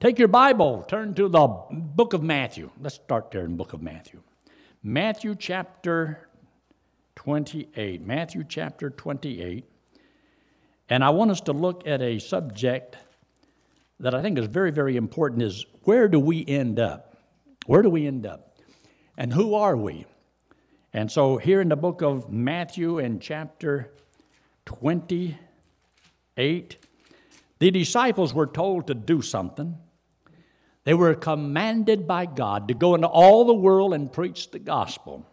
Take your Bible, turn to the book of Matthew. Let's start there in the book of Matthew. Matthew chapter 28. Matthew chapter 28. And I want us to look at a subject that I think is very, very important is where do we end up? Where do we end up? And who are we? And so here in the book of Matthew in chapter 28, the disciples were told to do something. They were commanded by God to go into all the world and preach the gospel.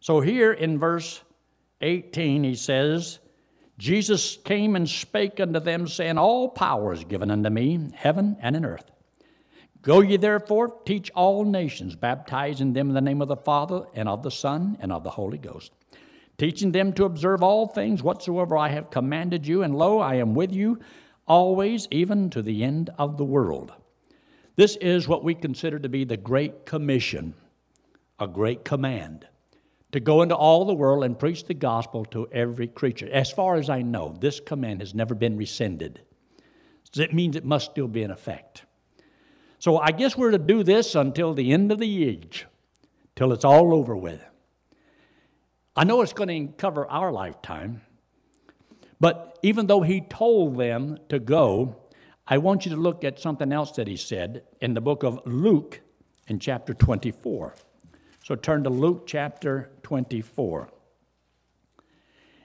So here in verse 18, he says, Jesus came and spake unto them, saying, All power is given unto me, heaven and in earth. Go ye therefore, teach all nations, baptizing them in the name of the Father, and of the Son, and of the Holy Ghost, teaching them to observe all things whatsoever I have commanded you, and lo, I am with you always, even to the end of the world. This is what we consider to be the Great Commission, a great command to go into all the world and preach the gospel to every creature. As far as I know, this command has never been rescinded. It means it must still be in effect. So I guess we're to do this until the end of the age, till it's all over with. I know it's going to cover our lifetime, but even though he told them to go, I want you to look at something else that he said in the book of Luke in chapter 24. So turn to Luke chapter 24.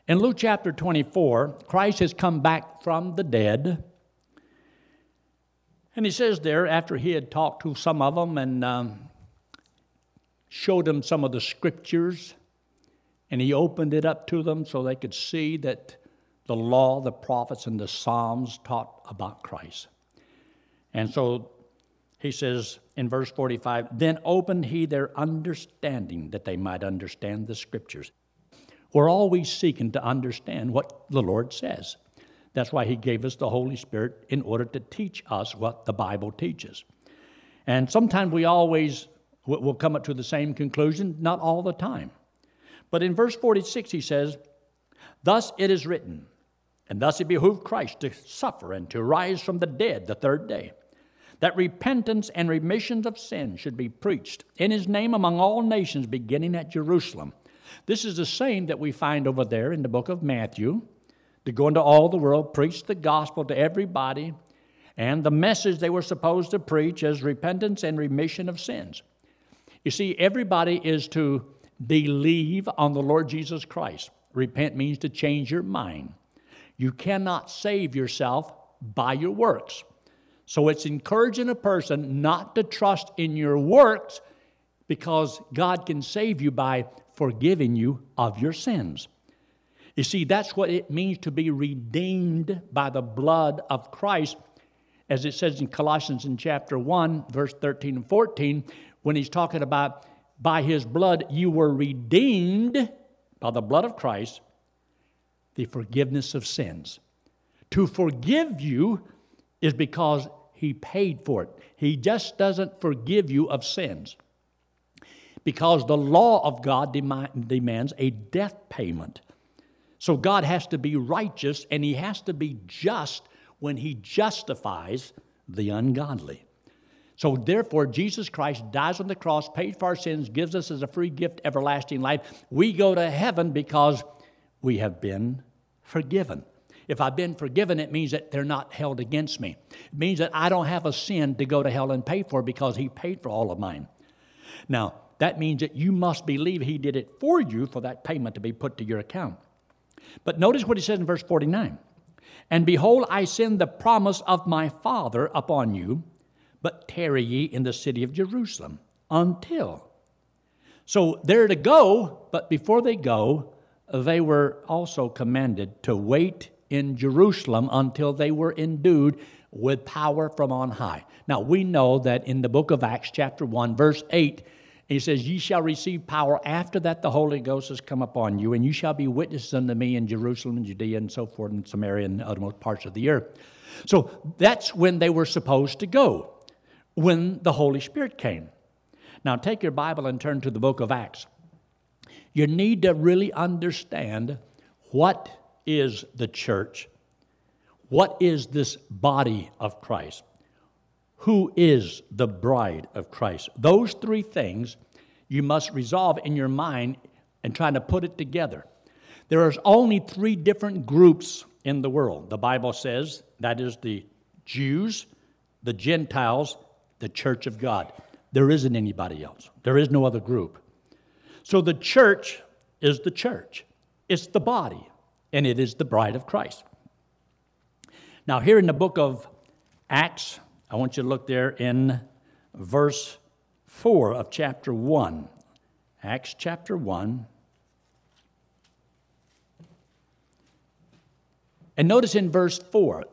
In Luke chapter 24, Christ has come back from the dead. And he says there, after he had talked to some of them and um, showed them some of the scriptures, and he opened it up to them so they could see that the law, the prophets, and the Psalms taught about Christ. And so he says in verse 45 Then opened he their understanding that they might understand the scriptures. We're always seeking to understand what the Lord says. That's why he gave us the Holy Spirit in order to teach us what the Bible teaches. And sometimes we always will come up to the same conclusion, not all the time. But in verse 46, he says, Thus it is written, and thus it behooved Christ to suffer and to rise from the dead the third day, that repentance and remission of sin should be preached in his name among all nations, beginning at Jerusalem. This is the same that we find over there in the book of Matthew to go into all the world, preach the gospel to everybody, and the message they were supposed to preach is repentance and remission of sins. You see, everybody is to believe on the Lord Jesus Christ. Repent means to change your mind. You cannot save yourself by your works. So it's encouraging a person not to trust in your works because God can save you by forgiving you of your sins. You see, that's what it means to be redeemed by the blood of Christ, as it says in Colossians in chapter 1, verse 13 and 14, when he's talking about by his blood you were redeemed by the blood of Christ the forgiveness of sins. To forgive you is because He paid for it. He just doesn't forgive you of sins. Because the law of God demands a death payment. So God has to be righteous and He has to be just when He justifies the ungodly. So, therefore, Jesus Christ dies on the cross, paid for our sins, gives us as a free gift everlasting life. We go to heaven because we have been forgiven. If I've been forgiven, it means that they're not held against me. It means that I don't have a sin to go to hell and pay for because He paid for all of mine. Now, that means that you must believe He did it for you for that payment to be put to your account. But notice what He says in verse 49 And behold, I send the promise of my Father upon you, but tarry ye in the city of Jerusalem until. So they're to go, but before they go, they were also commanded to wait in Jerusalem until they were endued with power from on high. Now, we know that in the book of Acts, chapter 1, verse 8, he says, Ye shall receive power after that the Holy Ghost has come upon you, and you shall be witnesses unto me in Jerusalem and Judea and so forth, and Samaria and the uttermost parts of the earth. So that's when they were supposed to go, when the Holy Spirit came. Now, take your Bible and turn to the book of Acts you need to really understand what is the church? What is this body of Christ? who is the bride of Christ? Those three things you must resolve in your mind and try to put it together. There is only three different groups in the world. The Bible says that is the Jews, the Gentiles, the church of God. There isn't anybody else. There is no other group. So the church is the church. It's the body, and it is the bride of Christ. Now, here in the book of Acts, I want you to look there in verse 4 of chapter 1. Acts chapter 1. And notice in verse 4.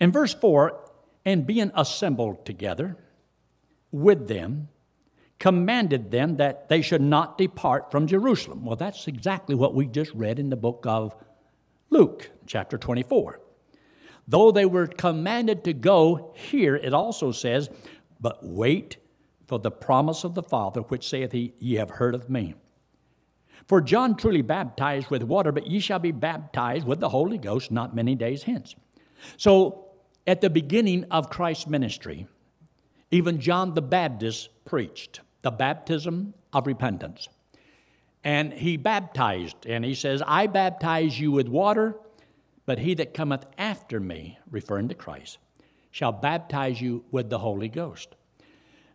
In verse 4, and being assembled together with them, commanded them that they should not depart from Jerusalem. Well, that's exactly what we just read in the book of Luke, chapter 24. Though they were commanded to go, here it also says, But wait for the promise of the Father, which saith he, Ye have heard of me. For John truly baptized with water, but ye shall be baptized with the Holy Ghost not many days hence. So, at the beginning of Christ's ministry, even John the Baptist preached the baptism of repentance. And he baptized, and he says, I baptize you with water, but he that cometh after me, referring to Christ, shall baptize you with the Holy Ghost.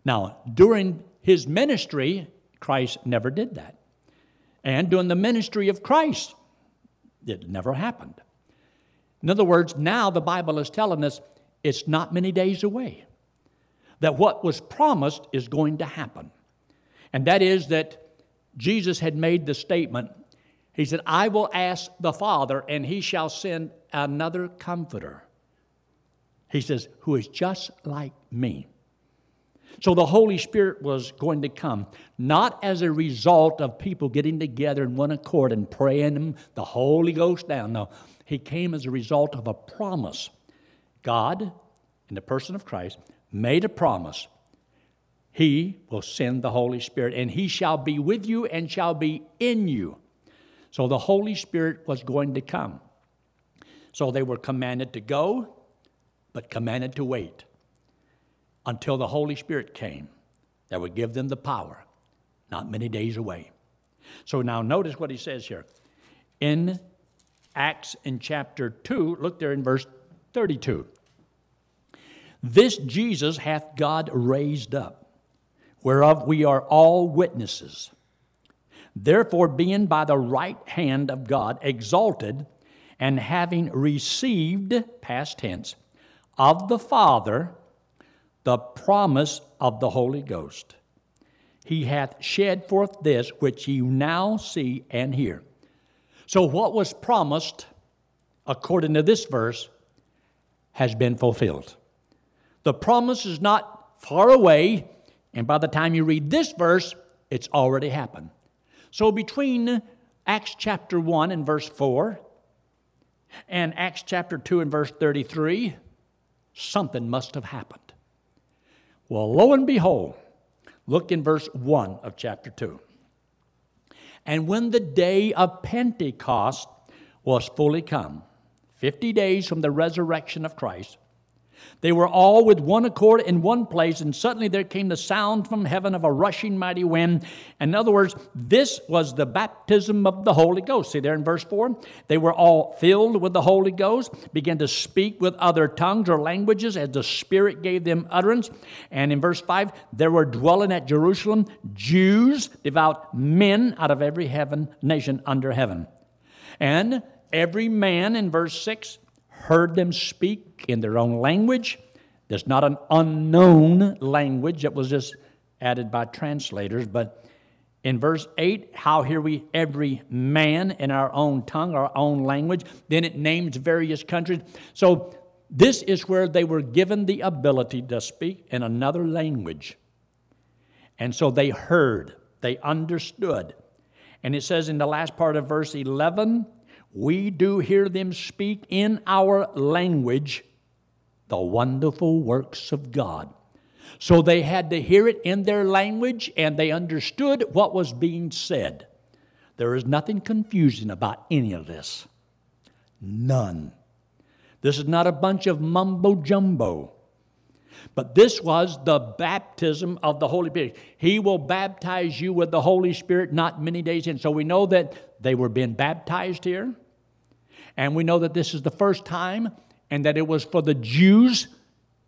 Now, during his ministry, Christ never did that. And during the ministry of Christ, it never happened. In other words, now the Bible is telling us it's not many days away that what was promised is going to happen. And that is that Jesus had made the statement He said, I will ask the Father, and he shall send another comforter. He says, who is just like me. So the Holy Spirit was going to come, not as a result of people getting together in one accord and praying the Holy Ghost down. No, He came as a result of a promise. God, in the person of Christ, made a promise. He will send the Holy Spirit, and He shall be with you and shall be in you. So the Holy Spirit was going to come. So they were commanded to go, but commanded to wait until the Holy Spirit came that would give them the power, not many days away. So now notice what he says here. In Acts in chapter 2, look there in verse 32. This Jesus hath God raised up, whereof we are all witnesses. Therefore, being by the right hand of God exalted, and having received, past tense, of the Father the promise of the Holy Ghost. He hath shed forth this which you now see and hear. So, what was promised, according to this verse, has been fulfilled. The promise is not far away, and by the time you read this verse, it's already happened. So, between Acts chapter 1 and verse 4 and Acts chapter 2 and verse 33, something must have happened. Well, lo and behold, look in verse 1 of chapter 2. And when the day of Pentecost was fully come, 50 days from the resurrection of Christ, they were all with one accord in one place, and suddenly there came the sound from heaven of a rushing mighty wind. In other words, this was the baptism of the Holy Ghost. See there in verse 4? They were all filled with the Holy Ghost, began to speak with other tongues or languages as the Spirit gave them utterance. And in verse 5, there were dwelling at Jerusalem Jews, devout men out of every heaven, nation under heaven. And every man, in verse 6, heard them speak in their own language. There's not an unknown language that was just added by translators, but in verse 8, how hear we every man in our own tongue, our own language. Then it names various countries. So this is where they were given the ability to speak in another language. And so they heard, they understood. And it says in the last part of verse 11, we do hear them speak in our language the wonderful works of God. So they had to hear it in their language and they understood what was being said. There is nothing confusing about any of this. None. This is not a bunch of mumbo jumbo. But this was the baptism of the Holy Spirit. He will baptize you with the Holy Spirit not many days in. So we know that they were being baptized here. And we know that this is the first time and that it was for the Jews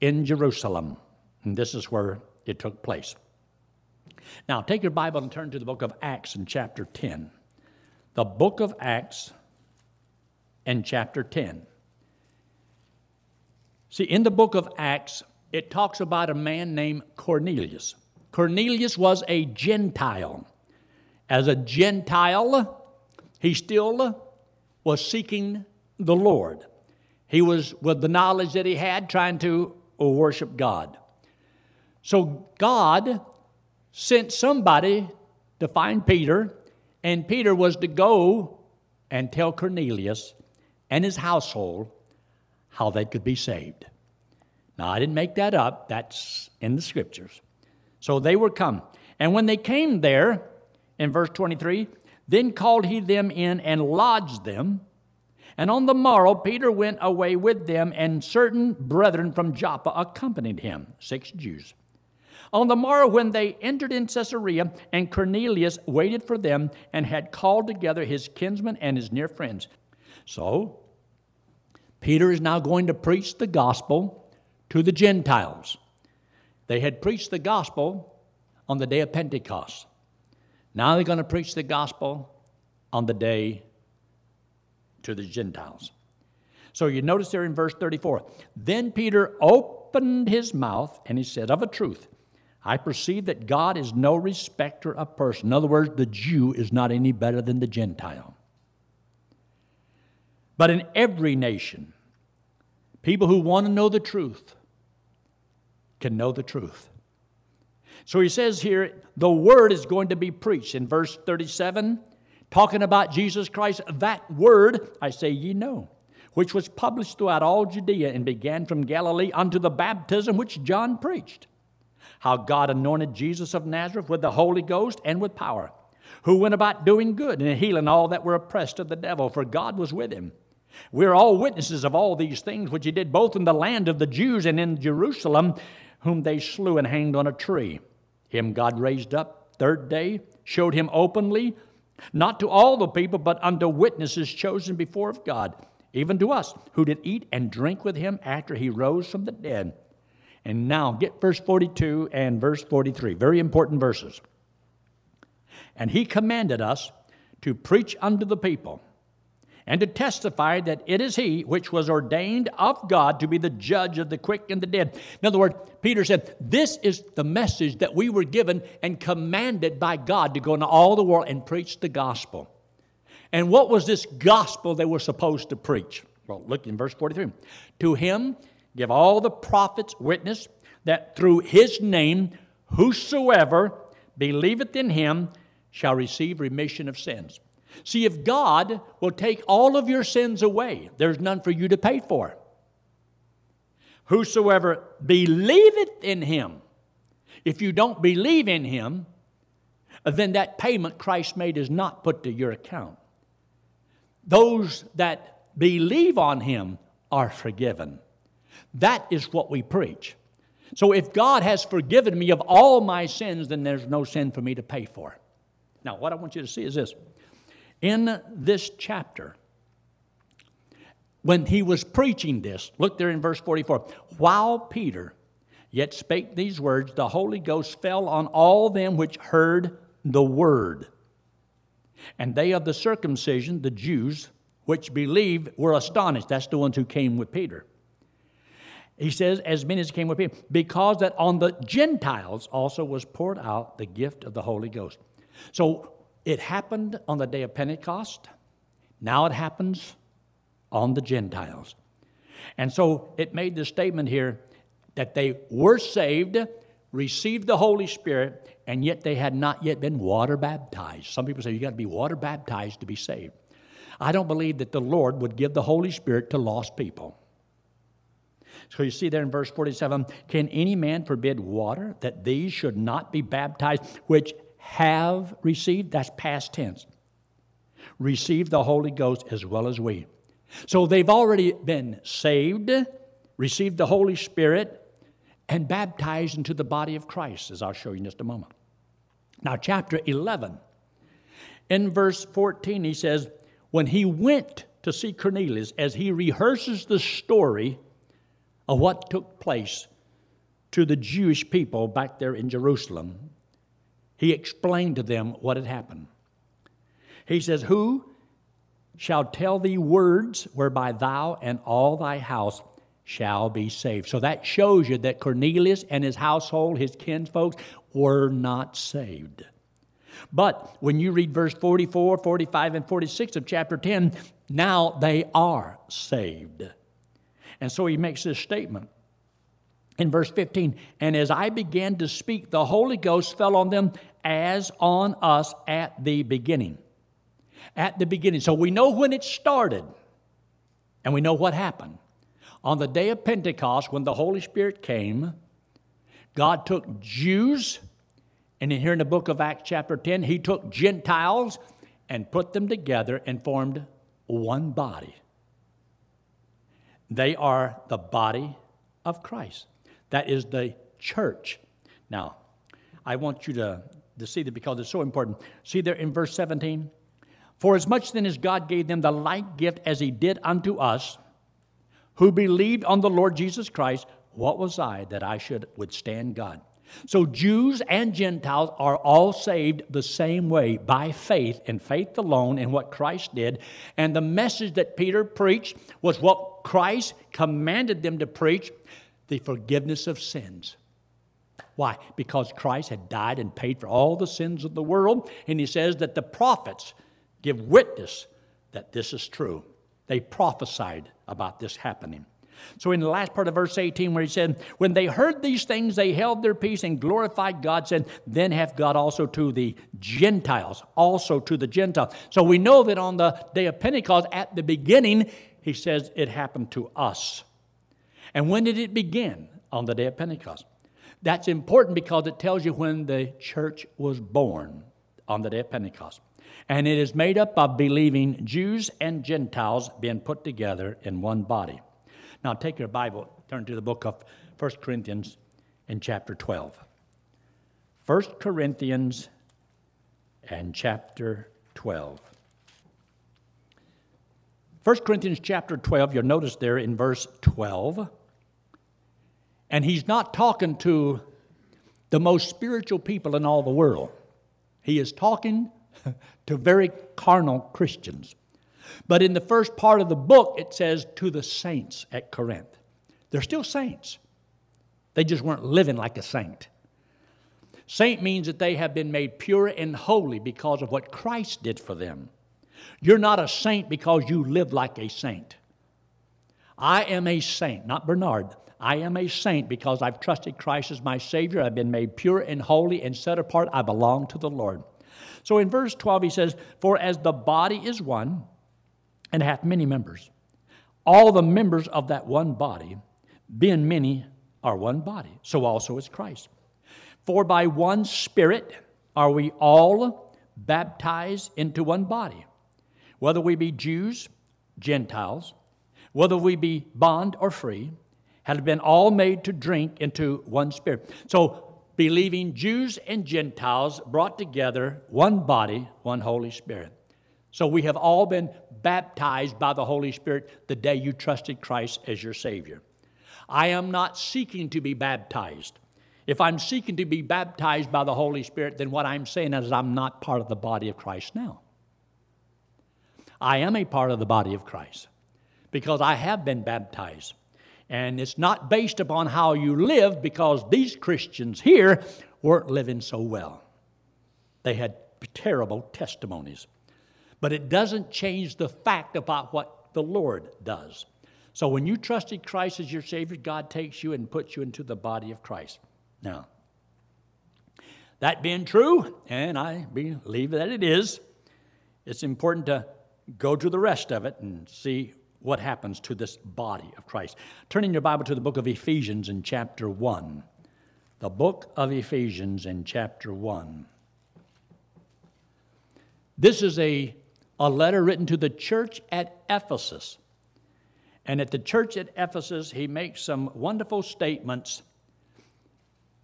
in Jerusalem. And this is where it took place. Now, take your Bible and turn to the book of Acts in chapter 10. The book of Acts and chapter 10. See, in the book of Acts, it talks about a man named Cornelius. Cornelius was a Gentile. As a Gentile, he still was seeking the Lord. He was, with the knowledge that he had, trying to uh, worship God. So God sent somebody to find Peter, and Peter was to go and tell Cornelius and his household how they could be saved. Now, I didn't make that up, that's in the scriptures. So they were come. And when they came there, in verse 23, then called he them in and lodged them. And on the morrow, Peter went away with them, and certain brethren from Joppa accompanied him, six Jews. On the morrow, when they entered in Caesarea, and Cornelius waited for them and had called together his kinsmen and his near friends. So, Peter is now going to preach the gospel to the Gentiles. They had preached the gospel on the day of Pentecost. Now they're going to preach the gospel on the day to the Gentiles. So you notice there in verse 34 Then Peter opened his mouth and he said, Of a truth, I perceive that God is no respecter of person. In other words, the Jew is not any better than the Gentile. But in every nation, people who want to know the truth can know the truth. So he says here, the word is going to be preached. In verse 37, talking about Jesus Christ, that word, I say ye know, which was published throughout all Judea and began from Galilee unto the baptism which John preached. How God anointed Jesus of Nazareth with the Holy Ghost and with power, who went about doing good and healing all that were oppressed of the devil, for God was with him. We're all witnesses of all these things which he did both in the land of the Jews and in Jerusalem, whom they slew and hanged on a tree. Him God raised up third day, showed him openly, not to all the people, but unto witnesses chosen before of God, even to us, who did eat and drink with him after he rose from the dead. And now get verse 42 and verse 43, very important verses. And he commanded us to preach unto the people and to testify that it is he which was ordained of God to be the judge of the quick and the dead. In other words, Peter said, This is the message that we were given and commanded by God to go into all the world and preach the gospel. And what was this gospel they were supposed to preach? Well, look in verse 43. To him give all the prophets witness that through his name whosoever believeth in him shall receive remission of sins. See, if God will take all of your sins away, there's none for you to pay for. Whosoever believeth in him, if you don't believe in him, then that payment Christ made is not put to your account. Those that believe on him are forgiven. That is what we preach. So if God has forgiven me of all my sins, then there's no sin for me to pay for. Now, what I want you to see is this in this chapter, when he was preaching this, look there in verse 44. While Peter yet spake these words, the Holy Ghost fell on all them which heard the word. And they of the circumcision, the Jews, which believed, were astonished. That's the ones who came with Peter. He says, as many as came with Peter, because that on the Gentiles also was poured out the gift of the Holy Ghost. So it happened on the day of Pentecost. Now it happens on the Gentiles. And so it made the statement here that they were saved, received the Holy Spirit, and yet they had not yet been water baptized. Some people say you got to be water baptized to be saved. I don't believe that the Lord would give the Holy Spirit to lost people. So you see there in verse 47 Can any man forbid water that these should not be baptized, which have received, that's past tense, received the Holy Ghost as well as we. So they've already been saved, received the Holy Spirit, and baptized into the body of Christ, as I'll show you in just a moment. Now, chapter 11, in verse 14, he says, When he went to see Cornelius, as he rehearses the story of what took place to the Jewish people back there in Jerusalem, he explained to them what had happened. He says, Who shall tell thee words whereby thou and all thy house shall be saved. So that shows you that Cornelius and his household, his kinsfolks, were not saved. But when you read verse 44, 45, and 46 of chapter 10, now they are saved. And so he makes this statement in verse 15 And as I began to speak, the Holy Ghost fell on them as on us at the beginning. At the beginning. So we know when it started, and we know what happened. On the day of Pentecost, when the Holy Spirit came, God took Jews, and here in the book of Acts, chapter 10, He took Gentiles and put them together and formed one body. They are the body of Christ. That is the church. Now, I want you to, to see that because it's so important. See there in verse 17? For as much then as God gave them the like gift as He did unto us, who believed on the Lord Jesus Christ, what was I that I should withstand God? So, Jews and Gentiles are all saved the same way by faith and faith alone in what Christ did. And the message that Peter preached was what Christ commanded them to preach the forgiveness of sins. Why? Because Christ had died and paid for all the sins of the world. And he says that the prophets give witness that this is true. They prophesied about this happening. So, in the last part of verse 18, where he said, When they heard these things, they held their peace and glorified God, said, Then hath God also to the Gentiles, also to the Gentiles. So, we know that on the day of Pentecost, at the beginning, he says it happened to us. And when did it begin? On the day of Pentecost. That's important because it tells you when the church was born on the day of Pentecost. And it is made up of believing Jews and Gentiles being put together in one body. Now take your Bible, turn to the book of 1 Corinthians in chapter 12. 1 Corinthians and chapter 12. 1 Corinthians chapter 12, you'll notice there in verse 12. And he's not talking to the most spiritual people in all the world. He is talking to very carnal Christians. But in the first part of the book, it says to the saints at Corinth. They're still saints, they just weren't living like a saint. Saint means that they have been made pure and holy because of what Christ did for them. You're not a saint because you live like a saint. I am a saint, not Bernard. I am a saint because I've trusted Christ as my Savior. I've been made pure and holy and set apart. I belong to the Lord. So in verse 12, he says, For as the body is one and hath many members, all the members of that one body, being many, are one body. So also is Christ. For by one Spirit are we all baptized into one body, whether we be Jews, Gentiles, whether we be bond or free, have been all made to drink into one Spirit. So believing Jews and Gentiles brought together, one body, one Holy Spirit. So we have all been baptized by the Holy Spirit the day you trusted Christ as your Savior. I am not seeking to be baptized. If I'm seeking to be baptized by the Holy Spirit, then what I'm saying is I'm not part of the body of Christ now. I am a part of the body of Christ because I have been baptized. And it's not based upon how you live because these Christians here weren't living so well. They had terrible testimonies. But it doesn't change the fact about what the Lord does. So when you trusted Christ as your Savior, God takes you and puts you into the body of Christ. Now, that being true, and I believe that it is, it's important to go to the rest of it and see what happens to this body of Christ. Turning your Bible to the book of Ephesians in chapter 1. The book of Ephesians in chapter 1. This is a, a letter written to the church at Ephesus. And at the church at Ephesus, he makes some wonderful statements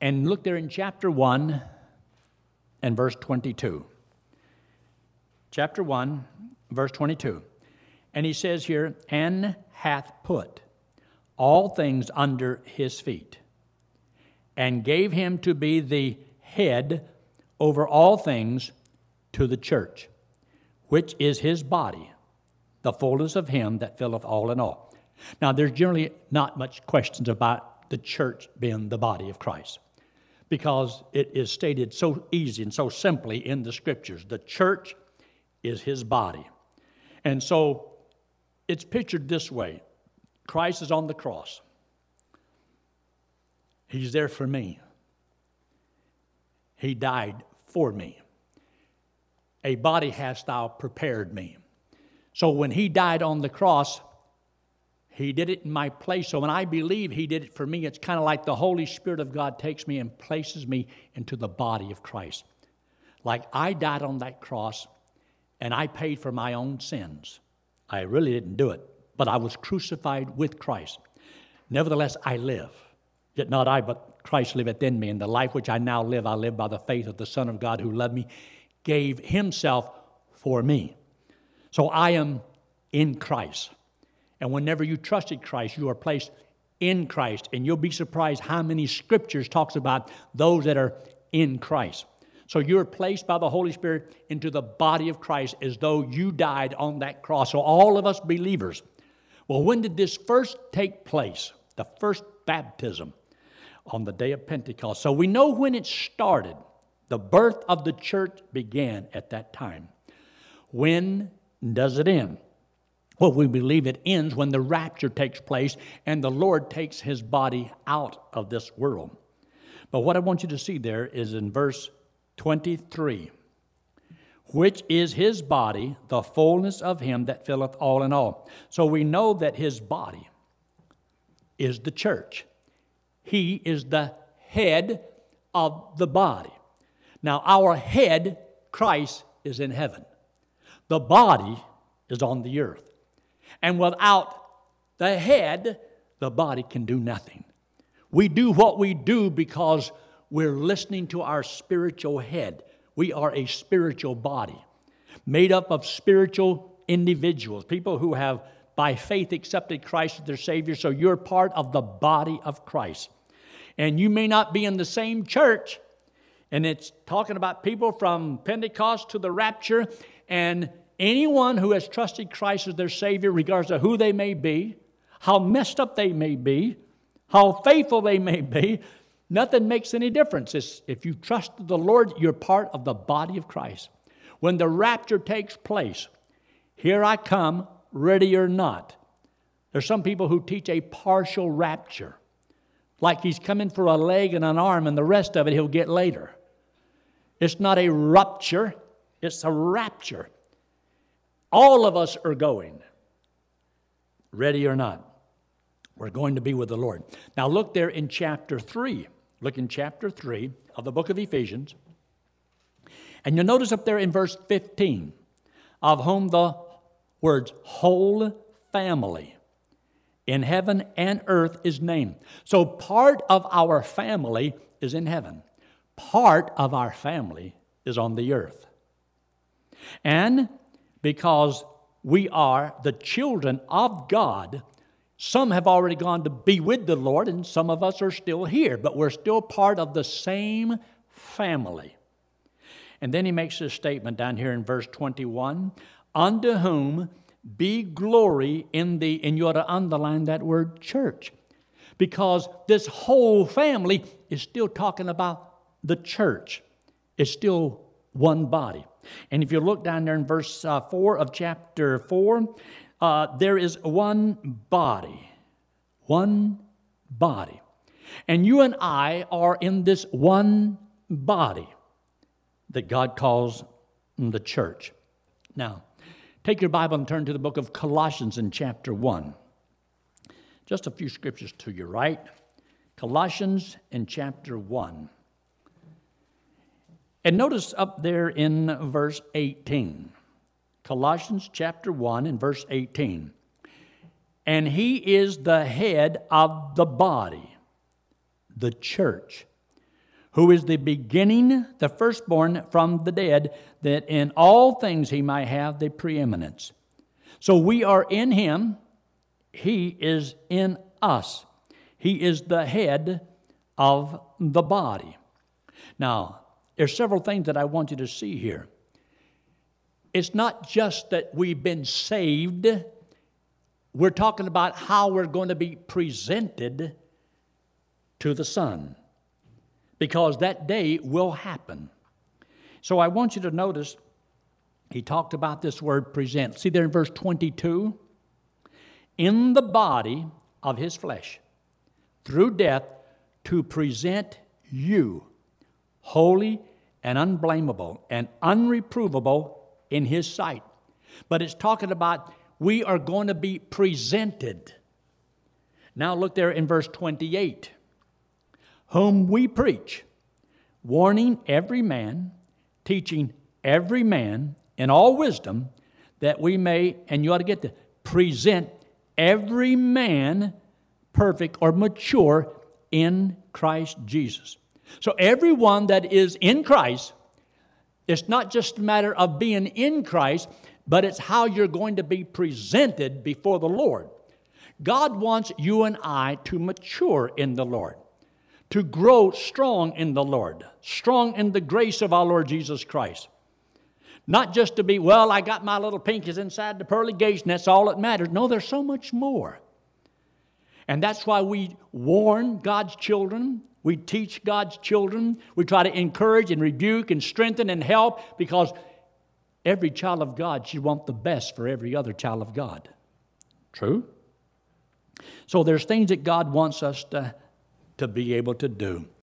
And look there in chapter 1 and verse 22. Chapter 1, verse 22. And he says here, and hath put all things under his feet, and gave him to be the head over all things to the church, which is his body, the fullness of him that filleth all in all. Now, there's generally not much questions about the church being the body of Christ because it is stated so easy and so simply in the scriptures. The church is his body. And so it's pictured this way Christ is on the cross, he's there for me. He died for me. A body hast thou prepared me. So when he died on the cross, he did it in my place. So when I believe He did it for me, it's kind of like the Holy Spirit of God takes me and places me into the body of Christ. Like I died on that cross and I paid for my own sins. I really didn't do it, but I was crucified with Christ. Nevertheless, I live. Yet not I, but Christ liveth in me. And the life which I now live, I live by the faith of the Son of God who loved me, gave Himself for me. So I am in Christ. And whenever you trusted Christ, you are placed in Christ. And you'll be surprised how many scriptures talks about those that are in Christ. So you're placed by the Holy Spirit into the body of Christ as though you died on that cross. So all of us believers. Well, when did this first take place? The first baptism on the day of Pentecost. So we know when it started. The birth of the church began at that time. When does it end? Well, we believe it ends when the rapture takes place and the Lord takes his body out of this world. But what I want you to see there is in verse 23 which is his body, the fullness of him that filleth all in all. So we know that his body is the church. He is the head of the body. Now, our head, Christ, is in heaven. The body is on the earth. And without the head, the body can do nothing. We do what we do because we're listening to our spiritual head. We are a spiritual body made up of spiritual individuals, people who have by faith accepted Christ as their Savior. So you're part of the body of Christ. And you may not be in the same church, and it's talking about people from Pentecost to the rapture, and Anyone who has trusted Christ as their Savior, regardless of who they may be, how messed up they may be, how faithful they may be, nothing makes any difference. It's, if you trust the Lord, you're part of the body of Christ. When the rapture takes place, here I come, ready or not. There's some people who teach a partial rapture, like he's coming for a leg and an arm, and the rest of it he'll get later. It's not a rupture, it's a rapture. All of us are going, ready or not. We're going to be with the Lord. Now, look there in chapter 3. Look in chapter 3 of the book of Ephesians. And you'll notice up there in verse 15, of whom the words whole family in heaven and earth is named. So part of our family is in heaven, part of our family is on the earth. And because we are the children of God. Some have already gone to be with the Lord, and some of us are still here, but we're still part of the same family. And then he makes this statement down here in verse 21 Unto whom be glory in the, and you ought to underline that word church, because this whole family is still talking about the church. It's still one body. And if you look down there in verse uh, 4 of chapter 4, uh, there is one body. One body. And you and I are in this one body that God calls the church. Now, take your Bible and turn to the book of Colossians in chapter 1. Just a few scriptures to your right. Colossians in chapter 1. And notice up there in verse 18, Colossians chapter 1 and verse 18. And he is the head of the body, the church, who is the beginning, the firstborn from the dead, that in all things he might have the preeminence. So we are in him, he is in us. He is the head of the body. Now, there's several things that I want you to see here. It's not just that we've been saved, we're talking about how we're going to be presented to the Son, because that day will happen. So I want you to notice he talked about this word present. See there in verse 22? In the body of his flesh, through death, to present you holy and unblameable and unreprovable in his sight. But it's talking about we are going to be presented. Now look there in verse 28 whom we preach, warning every man, teaching every man in all wisdom, that we may, and you ought to get to present every man perfect or mature in Christ Jesus. So everyone that is in Christ, it's not just a matter of being in Christ, but it's how you're going to be presented before the Lord. God wants you and I to mature in the Lord, to grow strong in the Lord, strong in the grace of our Lord Jesus Christ. Not just to be, well, I got my little pinkies inside the pearly gates and that's all that matters. No, there's so much more. And that's why we warn God's children, we teach God's children, we try to encourage and rebuke and strengthen and help because every child of God should want the best for every other child of God. True? So there's things that God wants us to, to be able to do.